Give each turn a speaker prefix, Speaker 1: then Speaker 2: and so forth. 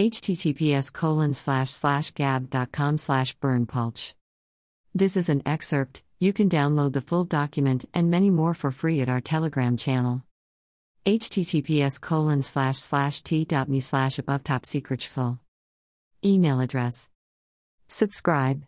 Speaker 1: https colon slash slash gab.com slash berndpulch. This is an excerpt, you can download the full document and many more for free at our Telegram channel. https colon slash slash t.me slash above top secret Email address. Subscribe.